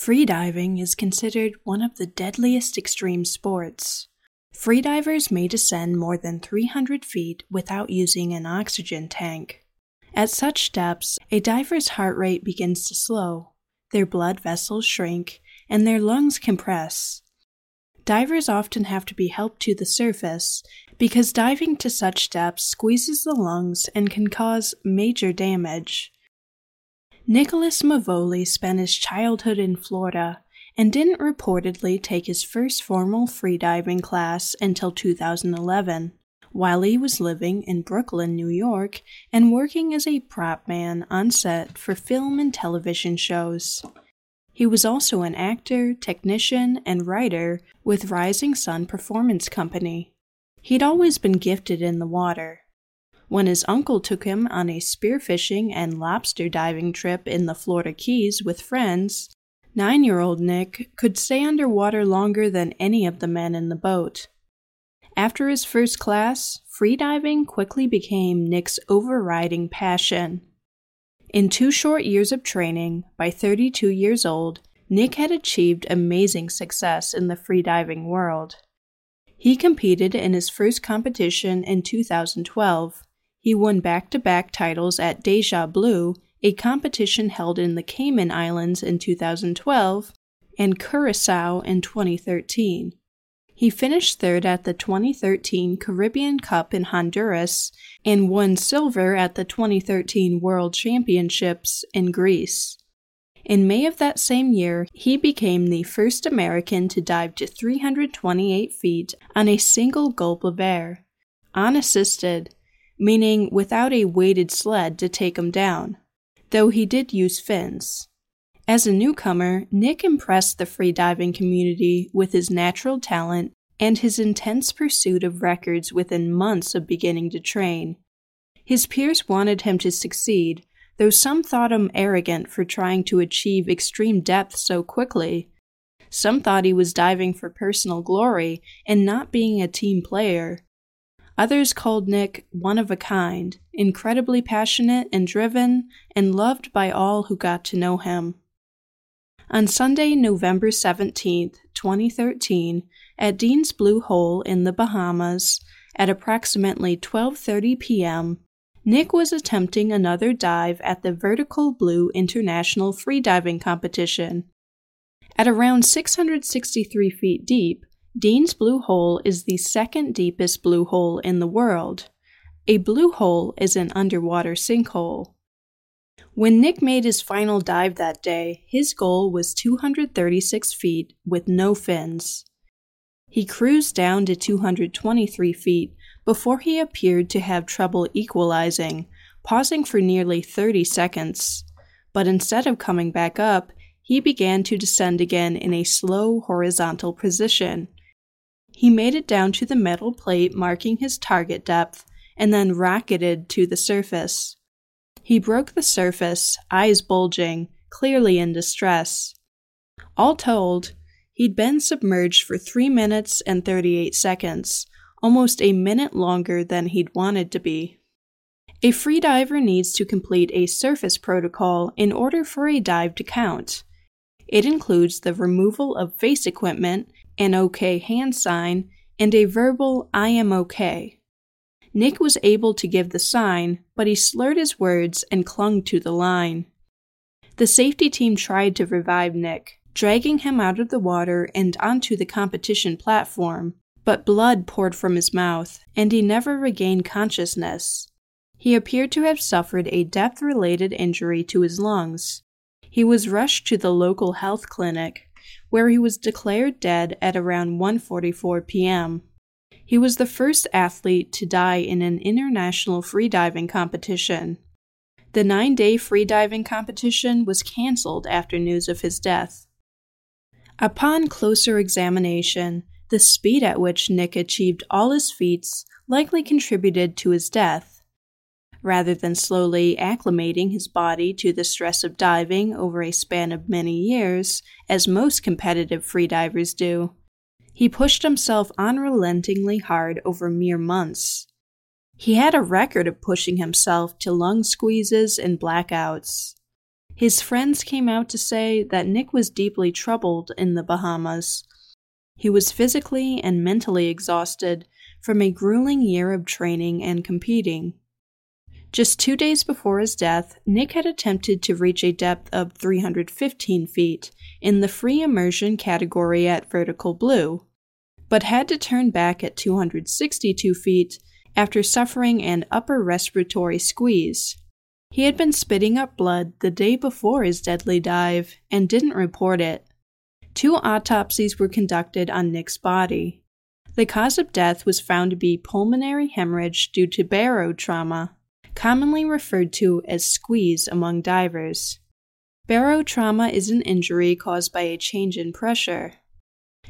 Freediving is considered one of the deadliest extreme sports. Freedivers may descend more than 300 feet without using an oxygen tank. At such depths, a diver's heart rate begins to slow, their blood vessels shrink, and their lungs compress. Divers often have to be helped to the surface because diving to such depths squeezes the lungs and can cause major damage. Nicholas Mevoli spent his childhood in Florida and didn't reportedly take his first formal freediving class until 2011, while he was living in Brooklyn, New York, and working as a prop man on set for film and television shows. He was also an actor, technician, and writer with Rising Sun Performance Company. He'd always been gifted in the water, when his uncle took him on a spearfishing and lobster diving trip in the Florida Keys with friends, nine year old Nick could stay underwater longer than any of the men in the boat. After his first class, freediving quickly became Nick's overriding passion. In two short years of training, by 32 years old, Nick had achieved amazing success in the freediving world. He competed in his first competition in 2012, he won back to back titles at Deja Blue, a competition held in the Cayman Islands in 2012, and Curacao in 2013. He finished third at the 2013 Caribbean Cup in Honduras and won silver at the 2013 World Championships in Greece. In May of that same year, he became the first American to dive to 328 feet on a single gulp of air, unassisted, meaning without a weighted sled to take him down, though he did use fins. As a newcomer, Nick impressed the freediving community with his natural talent and his intense pursuit of records within months of beginning to train. His peers wanted him to succeed, though some thought him arrogant for trying to achieve extreme depth so quickly. Some thought he was diving for personal glory and not being a team player. Others called Nick one of a kind, incredibly passionate and driven, and loved by all who got to know him. On Sunday, November 17, 2013, at Dean's Blue Hole in the Bahamas, at approximately 12:30 p.m., Nick was attempting another dive at the Vertical Blue International Freediving Competition. At around 663 feet deep, Dean's Blue Hole is the second deepest blue hole in the world. A blue hole is an underwater sinkhole. When Nick made his final dive that day, his goal was 236 feet with no fins. He cruised down to 223 feet before he appeared to have trouble equalizing, pausing for nearly 30 seconds. But instead of coming back up, he began to descend again in a slow horizontal position, he made it down to the metal plate marking his target depth and then rocketed to the surface. He broke the surface, eyes bulging, clearly in distress. All told, he'd been submerged for 3 minutes and 38 seconds, almost a minute longer than he'd wanted to be. A freediver needs to complete a surface protocol in order for a dive to count. It includes the removal of face equipment an OK hand sign, and a verbal I am OK. Nick was able to give the sign, but he slurred his words and clung to the line. The safety team tried to revive Nick, dragging him out of the water and onto the competition platform, but blood poured from his mouth, and he never regained consciousness. He appeared to have suffered a depth related injury to his lungs. He was rushed to the local health clinic, where he was declared dead at around 1:44 p.m. He was the first athlete to die in an international freediving competition. The 9-day freediving competition was canceled after news of his death. Upon closer examination, the speed at which Nick achieved all his feats likely contributed to his death rather than slowly acclimating his body to the stress of diving over a span of many years, as most competitive freedivers do. He pushed himself unrelentingly hard over mere months. He had a record of pushing himself to lung squeezes and blackouts. His friends came out to say that Nick was deeply troubled in the Bahamas. He was physically and mentally exhausted from a grueling year of training and competing. Just two days before his death, Nick had attempted to reach a depth of 315 feet in the free immersion category at Vertical Blue, but had to turn back at 262 feet after suffering an upper respiratory squeeze. He had been spitting up blood the day before his deadly dive and didn't report it. Two autopsies were conducted on Nick's body. The cause of death was found to be pulmonary hemorrhage due to barotrauma commonly referred to as squeeze among divers. Barotrauma is an injury caused by a change in pressure.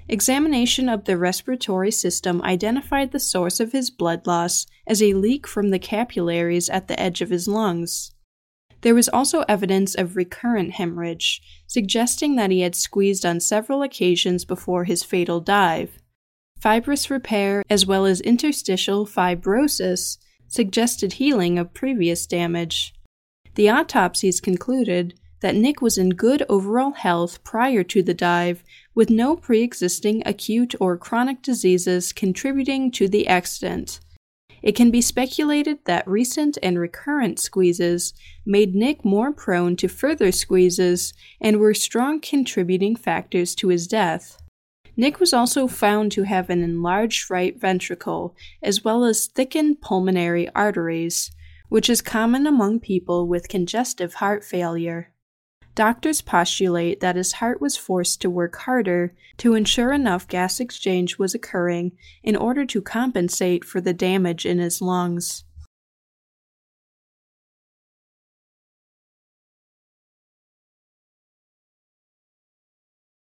Examination of the respiratory system identified the source of his blood loss as a leak from the capillaries at the edge of his lungs. There was also evidence of recurrent hemorrhage, suggesting that he had squeezed on several occasions before his fatal dive. Fibrous repair, as well as interstitial fibrosis, suggested healing of previous damage. The autopsies concluded that Nick was in good overall health prior to the dive, with no pre existing acute or chronic diseases contributing to the accident. It can be speculated that recent and recurrent squeezes made Nick more prone to further squeezes and were strong contributing factors to his death. Nick was also found to have an enlarged right ventricle, as well as thickened pulmonary arteries, which is common among people with congestive heart failure. Doctors postulate that his heart was forced to work harder to ensure enough gas exchange was occurring in order to compensate for the damage in his lungs.